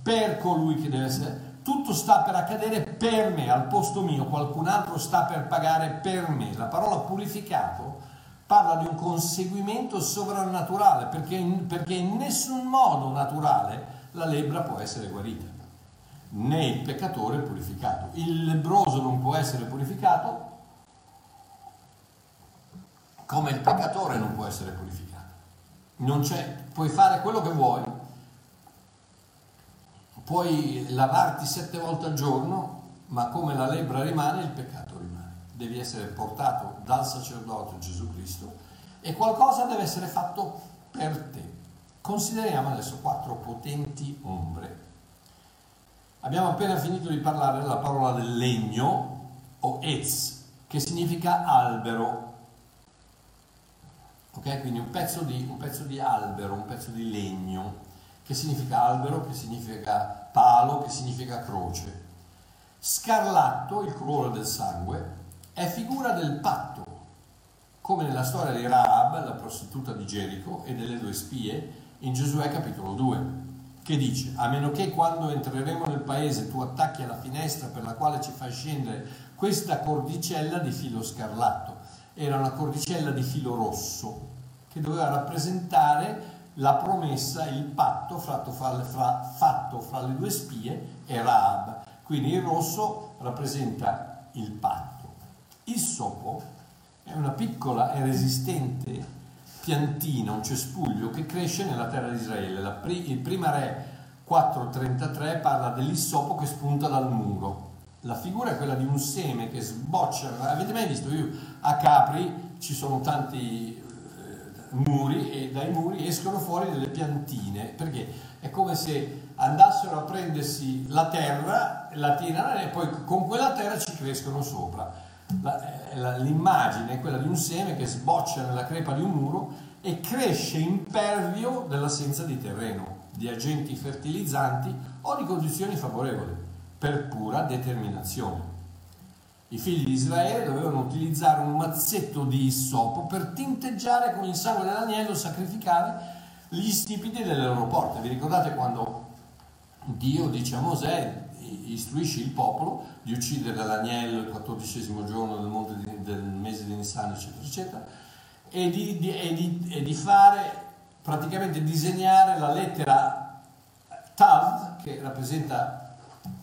per colui che deve essere, tutto sta per accadere per me, al posto mio, qualcun altro sta per pagare per me. La parola purificato parla di un conseguimento sovrannaturale, perché perché in nessun modo naturale la lebbra può essere guarita, né il peccatore purificato. Il lebroso non può essere purificato come il peccatore non può essere purificato. Non c'è, puoi fare quello che vuoi, puoi lavarti sette volte al giorno, ma come la lebbra rimane, il peccato rimane. Devi essere portato dal sacerdote Gesù Cristo e qualcosa deve essere fatto per te. Consideriamo adesso quattro potenti ombre. Abbiamo appena finito di parlare della parola del legno o ez, che significa albero Ok? Quindi un pezzo, di, un pezzo di albero, un pezzo di legno, che significa albero, che significa palo, che significa croce. Scarlatto, il colore del sangue, è figura del patto, come nella storia di Rahab, la prostituta di Gerico, e delle due spie in Giosuè capitolo 2, che dice, a meno che quando entreremo nel paese tu attacchi alla finestra per la quale ci fai scendere questa cordicella di filo scarlatto. Era una cordicella di filo rosso, che doveva rappresentare la promessa, il patto fatto fra, fra, fatto fra le due spie e Rahab. Quindi il rosso rappresenta il patto. Il sopo è una piccola e resistente piantina, un cespuglio che cresce nella terra di Israele. Pri- il prima re 4.33 parla dell'issopo che spunta dal muro. La figura è quella di un seme che sboccia. Avete mai visto? Io a Capri ci sono tanti muri e dai muri escono fuori delle piantine perché è come se andassero a prendersi la terra, la tirano e poi con quella terra ci crescono sopra la, la, l'immagine è quella di un seme che sboccia nella crepa di un muro e cresce impervio dell'assenza di terreno, di agenti fertilizzanti o di condizioni favorevoli, per pura determinazione. I figli di Israele dovevano utilizzare un mazzetto di issopo per tinteggiare con il sangue dell'agnello, sacrificare gli stipiti delle loro porte. Vi ricordate quando Dio dice a Mosè istruisci il popolo di uccidere l'agnello il quattordicesimo giorno del, di, del mese di Nissan, eccetera, eccetera, e di, di, e, e di, fare, praticamente disegnare la lettera Tav, che rappresenta,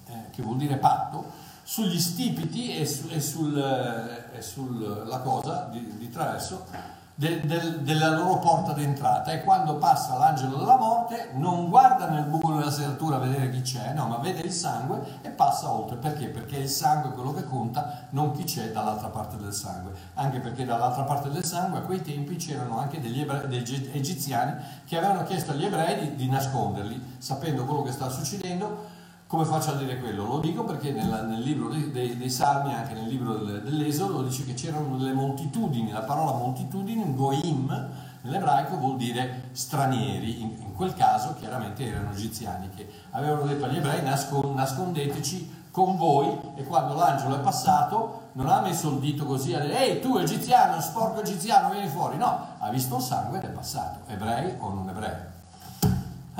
eh, che vuol dire patto, sugli stipiti e, su, e sulla eh, sul, cosa di, di traverso de, de, della loro porta d'entrata e quando passa l'angelo della morte non guarda nel buco della serratura a vedere chi c'è, no, ma vede il sangue e passa oltre. Perché? Perché il sangue è quello che conta, non chi c'è dall'altra parte del sangue. Anche perché dall'altra parte del sangue a quei tempi c'erano anche degli, ebrei, degli egiziani che avevano chiesto agli ebrei di, di nasconderli, sapendo quello che stava succedendo come faccio a dire quello? Lo dico perché nella, nel libro dei, dei, dei, Salmi, anche nel libro del, dell'Esodo, dice che c'erano delle moltitudini, la parola moltitudini, goim, nell'ebraico vuol dire stranieri, in, in, quel caso chiaramente erano egiziani che avevano detto agli ebrei nascon, nascondeteci con voi e quando l'angelo è passato non ha messo il dito così a dire ehi tu egiziano, sporco egiziano, vieni fuori, no, ha visto il sangue ed è passato, ebrei o non ebrei.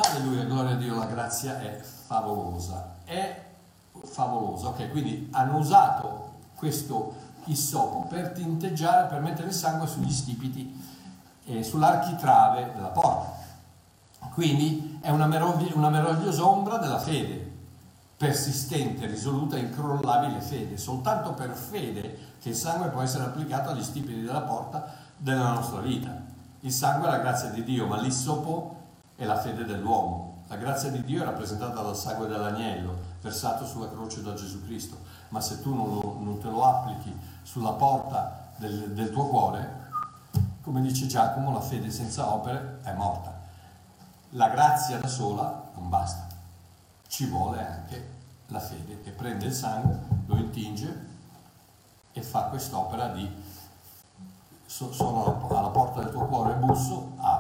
Alleluia, gloria a Dio, la grazia è favolosa. È favolosa, ok? Quindi hanno usato questo issopo per tinteggiare, per mettere il sangue sugli stipiti e sull'architrave della porta. Quindi è una, meravigli- una meravigliosa ombra della fede, persistente, risoluta, incrollabile fede. Soltanto per fede che il sangue può essere applicato agli stipiti della porta della nostra vita. Il sangue è la grazia di Dio, ma l'issopo è la fede dell'uomo. La grazia di Dio è rappresentata dal sangue dell'agnello versato sulla croce da Gesù Cristo, ma se tu non, lo, non te lo applichi sulla porta del, del tuo cuore, come dice Giacomo, la fede senza opere è morta. La grazia da sola non basta, ci vuole anche la fede che prende il sangue, lo intinge e fa quest'opera di sono alla porta del tuo cuore busso, apri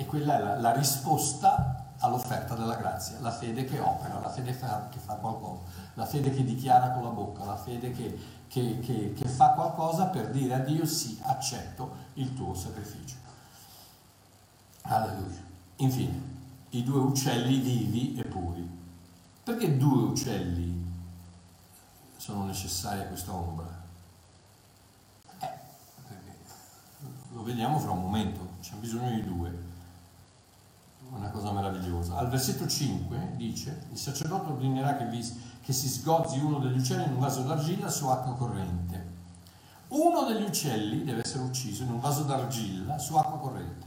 e quella è la, la risposta all'offerta della grazia, la fede che opera, la fede che fa qualcosa, la fede che dichiara con la bocca, la fede che, che, che, che fa qualcosa per dire a Dio sì, accetto il tuo sacrificio. Alleluia. Infine, i due uccelli vivi e puri. Perché due uccelli sono necessari a questa ombra? Eh, lo vediamo fra un momento, c'è bisogno di due una cosa meravigliosa. Al versetto 5 dice, il sacerdote ordinerà che, vi, che si sgozzi uno degli uccelli in un vaso d'argilla su acqua corrente. Uno degli uccelli deve essere ucciso in un vaso d'argilla su acqua corrente.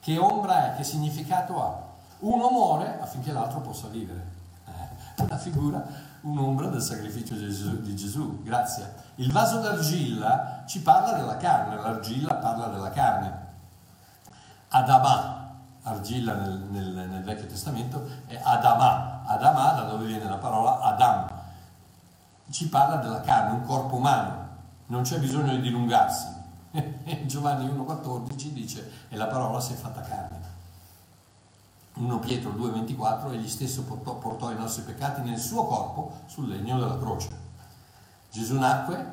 Che ombra è? Che significato ha? Uno muore affinché l'altro possa vivere. Eh, una figura, un'ombra del sacrificio di Gesù, di Gesù. Grazie. Il vaso d'argilla ci parla della carne, l'argilla parla della carne. Adamà, argilla nel, nel, nel, Vecchio Testamento è Adamà, Adamà da dove viene la parola Adam, ci parla della carne, un corpo umano, non c'è bisogno di dilungarsi. Giovanni 1,14 dice e la parola si è fatta carne. 1 Pietro 2,24, egli stesso portò, portò, i nostri peccati nel suo corpo sul legno della croce. Gesù nacque,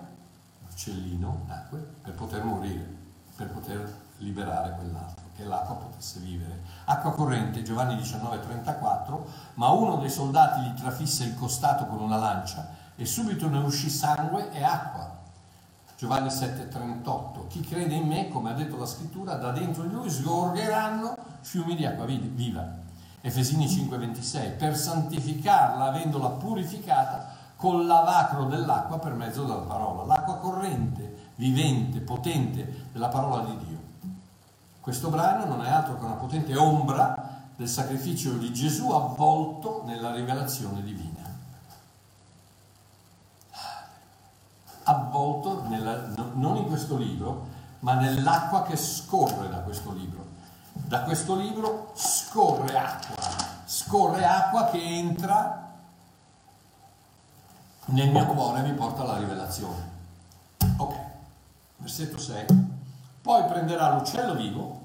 l'uccellino nacque, per poter morire, per poter liberare quell'altro, l'acqua potesse vivere. Acqua corrente, Giovanni 19,34, ma uno dei soldati gli trafisse il costato con una lancia e subito ne uscì sangue e acqua. Giovanni 7,38, chi crede in me, come ha detto la scrittura, da dentro di lui sgorgeranno fiumi di acqua viva. Efesini 5:26, per santificarla, avendola purificata col lavacro dell'acqua per mezzo della parola, l'acqua corrente, vivente, potente della parola di Dio. Questo brano non è altro che una potente ombra del sacrificio di Gesù avvolto nella rivelazione divina. Avvolto nella, non in questo libro, ma nell'acqua che scorre da questo libro da questo libro scorre acqua, scorre acqua che entra nel mio cuore e mi porta alla rivelazione. Ok, versetto 6. Poi prenderà l'uccello vivo,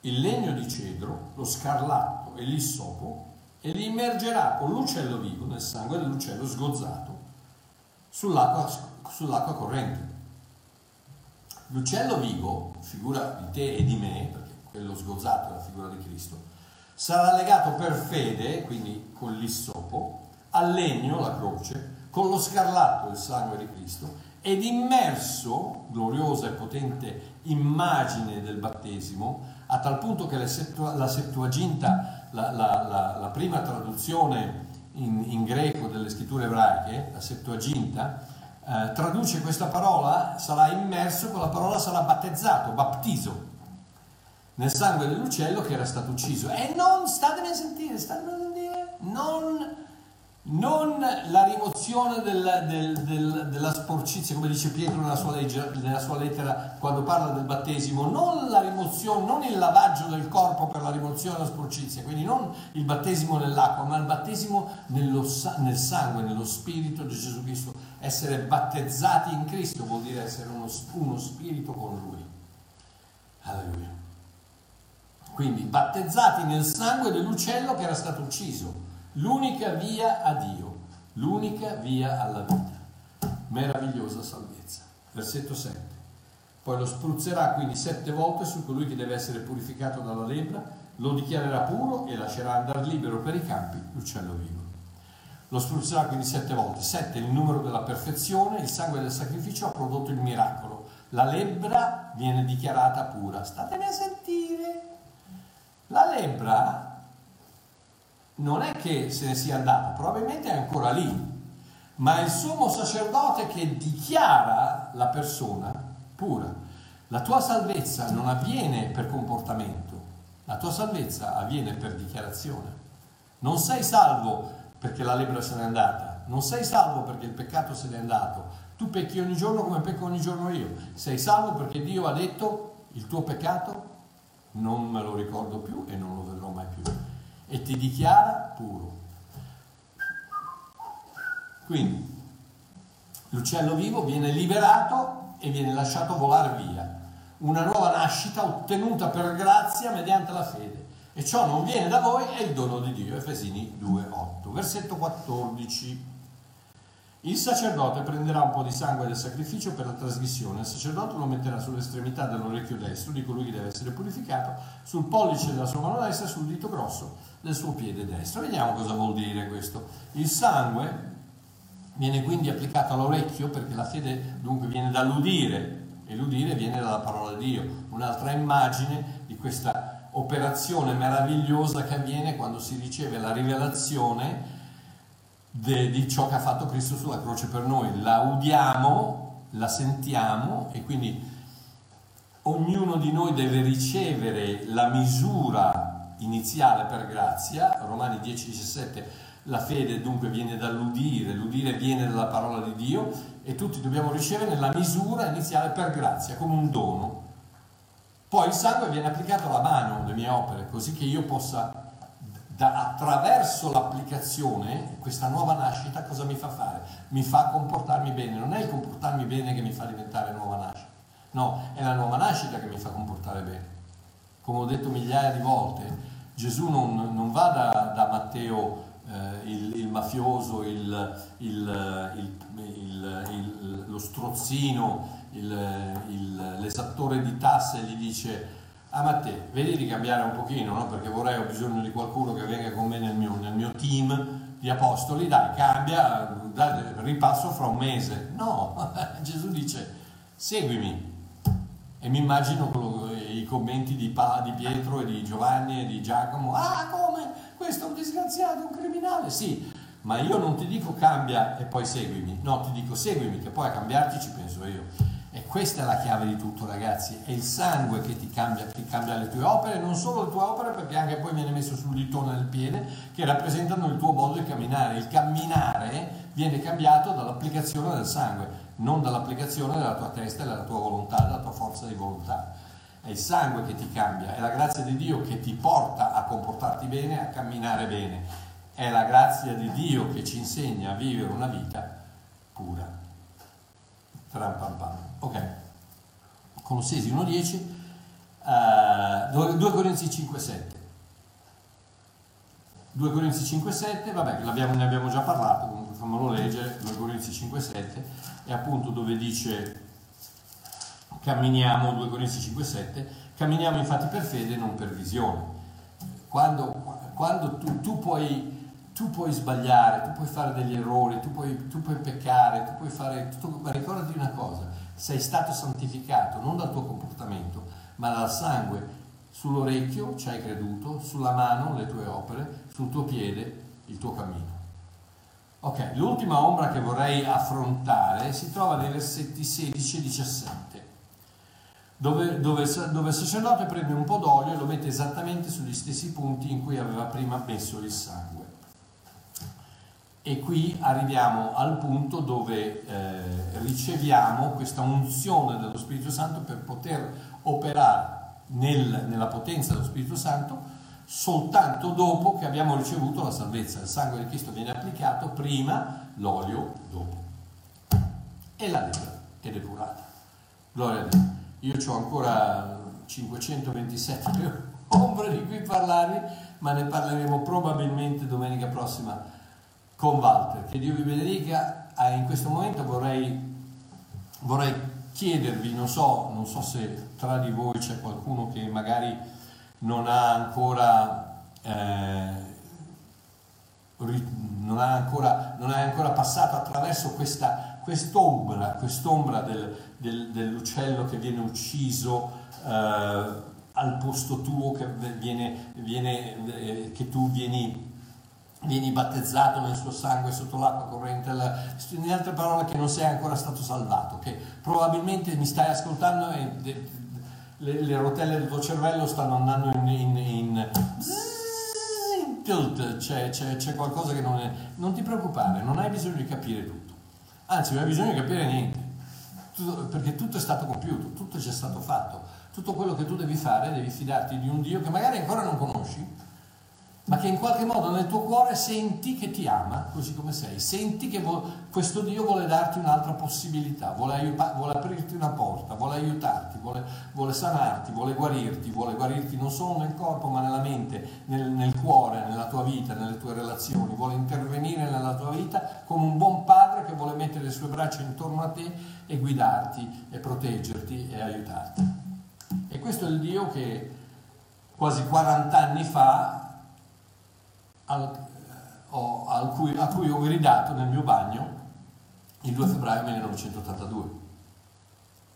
il legno di cedro, lo scarlatto e l'issopo e li immergerà con l'uccello vivo nel sangue dell'uccello sgozzato sull'acqua, sull'acqua corrente. L'uccello vivo, figura di te e di me, quello sgozzato, la figura di Cristo, sarà legato per fede, quindi con l'issopo, al legno, la croce, con lo scarlatto, il sangue di Cristo, ed immerso, gloriosa e potente immagine del battesimo, a tal punto che la Settuaginta, la, la, la, la prima traduzione in, in, greco delle scritture ebraiche, la Settuaginta, eh, traduce questa parola, sarà immerso, con la parola sarà battezzato, baptizo nel sangue dell'uccello che era stato ucciso. E non, statemi a sentire, statemi a sentire, non, non la rimozione del, del, del, della sporcizia, come dice Pietro nella sua, legge, nella sua, lettera quando parla del battesimo, non la rimozione, non il lavaggio del corpo per la rimozione della sporcizia, quindi non il battesimo nell'acqua, ma il battesimo nello, nel sangue, nello spirito di Gesù Cristo. Essere battezzati in Cristo vuol dire essere uno, uno spirito con Lui. Alleluia. Quindi battezzati nel sangue dell'uccello che era stato ucciso, l'unica via a Dio, l'unica via alla vita. Meravigliosa salvezza. Versetto 7. Poi lo spruzzerà quindi sette volte su colui che deve essere purificato dalla lebbra, lo dichiarerà puro e lascerà andare libero per i campi l'uccello vivo. Lo spruzzerà quindi sette volte. Sette è il numero della perfezione, il sangue del sacrificio ha prodotto il miracolo. La lebbra viene dichiarata pura. Statene a sentire. La lebbra non è che se ne sia andata, probabilmente è ancora lì, ma è il sommo sacerdote che dichiara la persona pura. La tua salvezza non avviene per comportamento, la tua salvezza avviene per dichiarazione. Non sei salvo perché la lebbra se n'è andata, non sei salvo perché il peccato se n'è andato. Tu pecchi ogni giorno come pecco ogni giorno io. Sei salvo perché Dio ha detto il tuo peccato non me lo ricordo più e non lo vedrò mai più. E ti dichiara puro. Quindi l'uccello vivo viene liberato e viene lasciato volare via. Una nuova nascita ottenuta per grazia mediante la fede. E ciò non viene da voi, è il dono di Dio. Efesini 2,8. Versetto 14. Il sacerdote prenderà un po' di sangue del sacrificio per la trasmissione, il sacerdote lo metterà sull'estremità dell'orecchio destro di colui che deve essere purificato, sul pollice della sua mano destra e sul dito grosso del suo piede destro. Vediamo cosa vuol dire questo. Il sangue viene quindi applicato all'orecchio perché la fede dunque viene dall'udire e l'udire viene dalla parola di Dio. Un'altra immagine di questa operazione meravigliosa che avviene quando si riceve la rivelazione de, di ciò che ha fatto Cristo sulla croce per noi. La udiamo, la sentiamo e quindi ognuno di noi deve ricevere la misura iniziale per grazia, Romani 10-17, la fede dunque viene dall'udire, l'udire viene dalla parola di Dio e tutti dobbiamo ricevere la misura iniziale per grazia, come un dono. Poi il sangue viene applicato alla mano, le mie opere, così che io possa da, attraverso l'applicazione, questa nuova nascita cosa mi fa fare? Mi fa comportarmi bene, non è il comportarmi bene che mi fa diventare nuova nascita, no, è la nuova nascita che mi fa comportare bene. Come ho detto migliaia di volte, Gesù non, non va da, da Matteo eh, il, il, mafioso, il, il, lo strozzino, l'esattore di tasse e gli dice a Matteo, vedi di cambiare un pochino, no? perché vorrei, ho bisogno di qualcuno che venga con me nel mio, nel mio team di apostoli, dai, cambia, dai, ripasso fra un mese. No, Gesù dice, seguimi. E mi immagino i commenti di, pa, di Pietro e di Giovanni e di Giacomo, ah come, questo è un disgraziato, un criminale, sì, ma io non ti dico cambia e poi seguimi, no, ti dico seguimi, che poi a cambiarti ci penso io. E questa è la chiave di tutto, ragazzi. È il sangue che ti cambia, ti cambia le tue opere, non solo le tue opere, perché anche poi viene messo sul ditone del piede, che rappresentano il tuo modo di camminare. Il camminare viene cambiato dall'applicazione del sangue, non dall'applicazione della tua testa, della tua volontà, della tua forza di volontà. È il sangue che ti cambia, è la grazia di Dio che ti porta a comportarti bene, a camminare bene. È la grazia di Dio che ci insegna a vivere una vita pura. Tram pam pam. Ok. Colossesi 1.10, uh, 2 Corinzi 5.7. 2 Corinzi 5.7, vabbè, ne abbiamo già parlato, comunque fammelo leggere, 2 Corinzi 5.7, è appunto dove dice camminiamo, 2 Corinzi 5.7, camminiamo infatti per fede non per visione. Quando, quando tu, tu puoi tu puoi sbagliare, tu puoi fare degli errori, tu puoi, tu puoi peccare, tu puoi fare tutto, ma ricordati una cosa, sei stato santificato non dal tuo comportamento, ma dal sangue. Sull'orecchio ci hai creduto, sulla mano le tue opere, sul tuo piede il tuo cammino. Ok, l'ultima ombra che vorrei affrontare si trova nei versetti 16 e 17, dove, dove, dove il sacerdote prende un po' d'olio e lo mette esattamente sugli stessi punti in cui aveva prima messo il sangue. E qui arriviamo al punto dove eh, riceviamo questa unzione dello Spirito Santo per poter operare nel, nella potenza dello Spirito Santo soltanto dopo che abbiamo ricevuto la salvezza. Il sangue di Cristo viene applicato prima, l'olio dopo. E la lepre è depurata. Gloria a Dio. Io ho ancora 527 ombre di cui parlarvi, ma ne parleremo probabilmente domenica prossima con Walter. Che Dio vi benedica. Ah, in questo momento vorrei, vorrei chiedervi, non so, non so, se tra di voi c'è qualcuno che magari non ha ancora, eh, non ha ancora, è ancora passato attraverso questa, quest'ombra, quest'ombra del, del, dell'uccello che viene ucciso eh, al posto tuo, che, viene, viene, eh, che tu vieni vieni battezzato nel suo sangue sotto l'acqua corrente, in altre parole che non sei ancora stato salvato, che probabilmente mi stai ascoltando e le, le rotelle del tuo cervello stanno andando in, in, in, in tilt, c'è, c'è, c'è, qualcosa che non è... Non ti preoccupare, non hai bisogno di capire tutto, anzi non hai bisogno di capire niente, tutto, perché tutto è stato compiuto, tutto è già stato fatto, tutto quello che tu devi fare, devi fidarti di un Dio che magari ancora non conosci, ma che in qualche modo nel tuo cuore senti che ti ama così come sei, senti che vo- questo Dio vuole darti un'altra possibilità, vuole, aiuta- vuole aprirti una porta, vuole aiutarti, vuole, vuole, sanarti, vuole guarirti, vuole guarirti non solo nel corpo ma nella mente, nel, nel cuore, nella tua vita, nelle tue relazioni, vuole intervenire nella tua vita come un buon padre che vuole mettere le sue braccia intorno a te e guidarti e proteggerti e aiutarti. E questo è il Dio che quasi 40 anni fa al, ho, al cui, a cui ho gridato nel mio bagno il 2 febbraio 1982.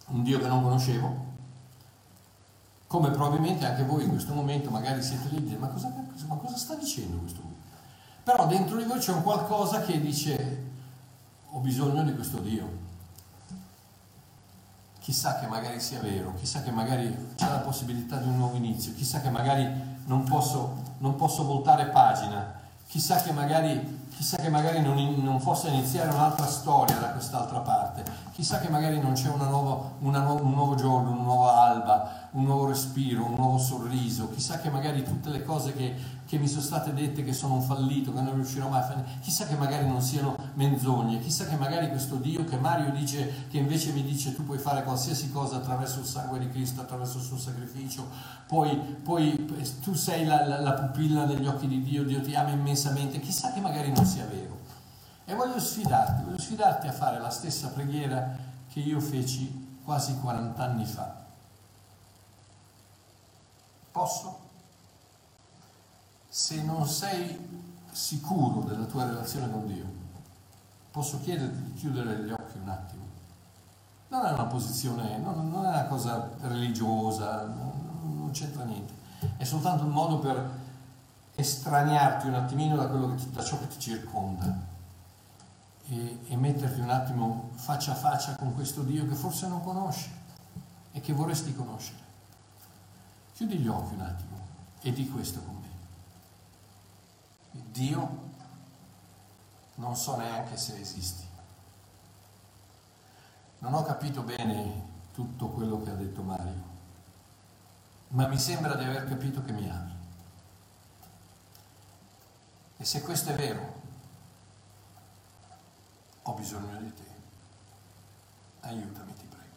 Un Dio che non conoscevo, come probabilmente anche voi in questo momento magari siete lì e dite ma cosa, ma cosa sta dicendo questo Dio? Però dentro di voi c'è un qualcosa che dice ho bisogno di questo Dio. Chissà che magari sia vero, chissà che magari c'è la possibilità di un nuovo inizio, chissà che magari non posso, non posso voltare pagina, chissà che magari chissà che magari non, non possa iniziare un'altra storia da quest'altra parte, chissà che magari non c'è una nuova, una nu- un nuovo giorno, una nuova alba, un nuovo respiro, un nuovo sorriso, chissà che magari tutte le cose che, che mi sono state dette che sono un fallito, che non riuscirò mai a fare, chissà che magari non siano menzogne, chissà che magari questo Dio che Mario dice, che invece mi dice tu puoi fare qualsiasi cosa attraverso il sangue di Cristo, attraverso il suo sacrificio, poi, poi tu sei la, la, la pupilla negli occhi di Dio, Dio ti ama immensamente, chissà che magari non sia vero. E voglio sfidarti, voglio sfidarti a fare la stessa preghiera che io feci quasi 40 anni fa. Posso? Se non sei sicuro della tua relazione con Dio, posso chiederti di chiudere gli occhi un attimo. Non è una posizione, non, non è una cosa religiosa, non, non c'entra niente. È soltanto un modo per estraniarti un attimino da, che, da ciò che ti circonda e, e metterti un attimo faccia a faccia con questo Dio che forse non conosci e che vorresti conoscere. Chiudi gli occhi un attimo e di questo con me. Dio non so neanche se esisti. Non ho capito bene tutto quello che ha detto Mario, ma mi sembra di aver capito che mi ami. E se questo è vero, ho bisogno di te. Aiutami, ti prego.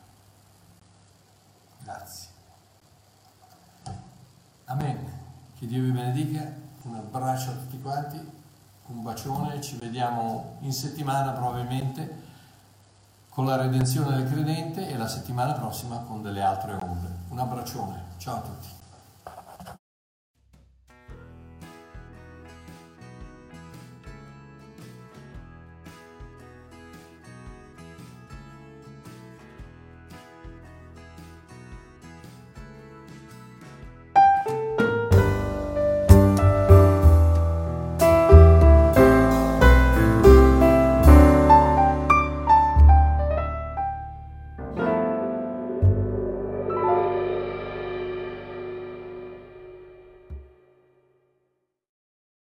Grazie. Amen. Che Dio vi benedica. Un abbraccio a tutti quanti, un bacione, ci vediamo in settimana probabilmente con la redenzione del credente e la settimana prossima con delle altre ombre. Un abbraccione. Ciao a tutti.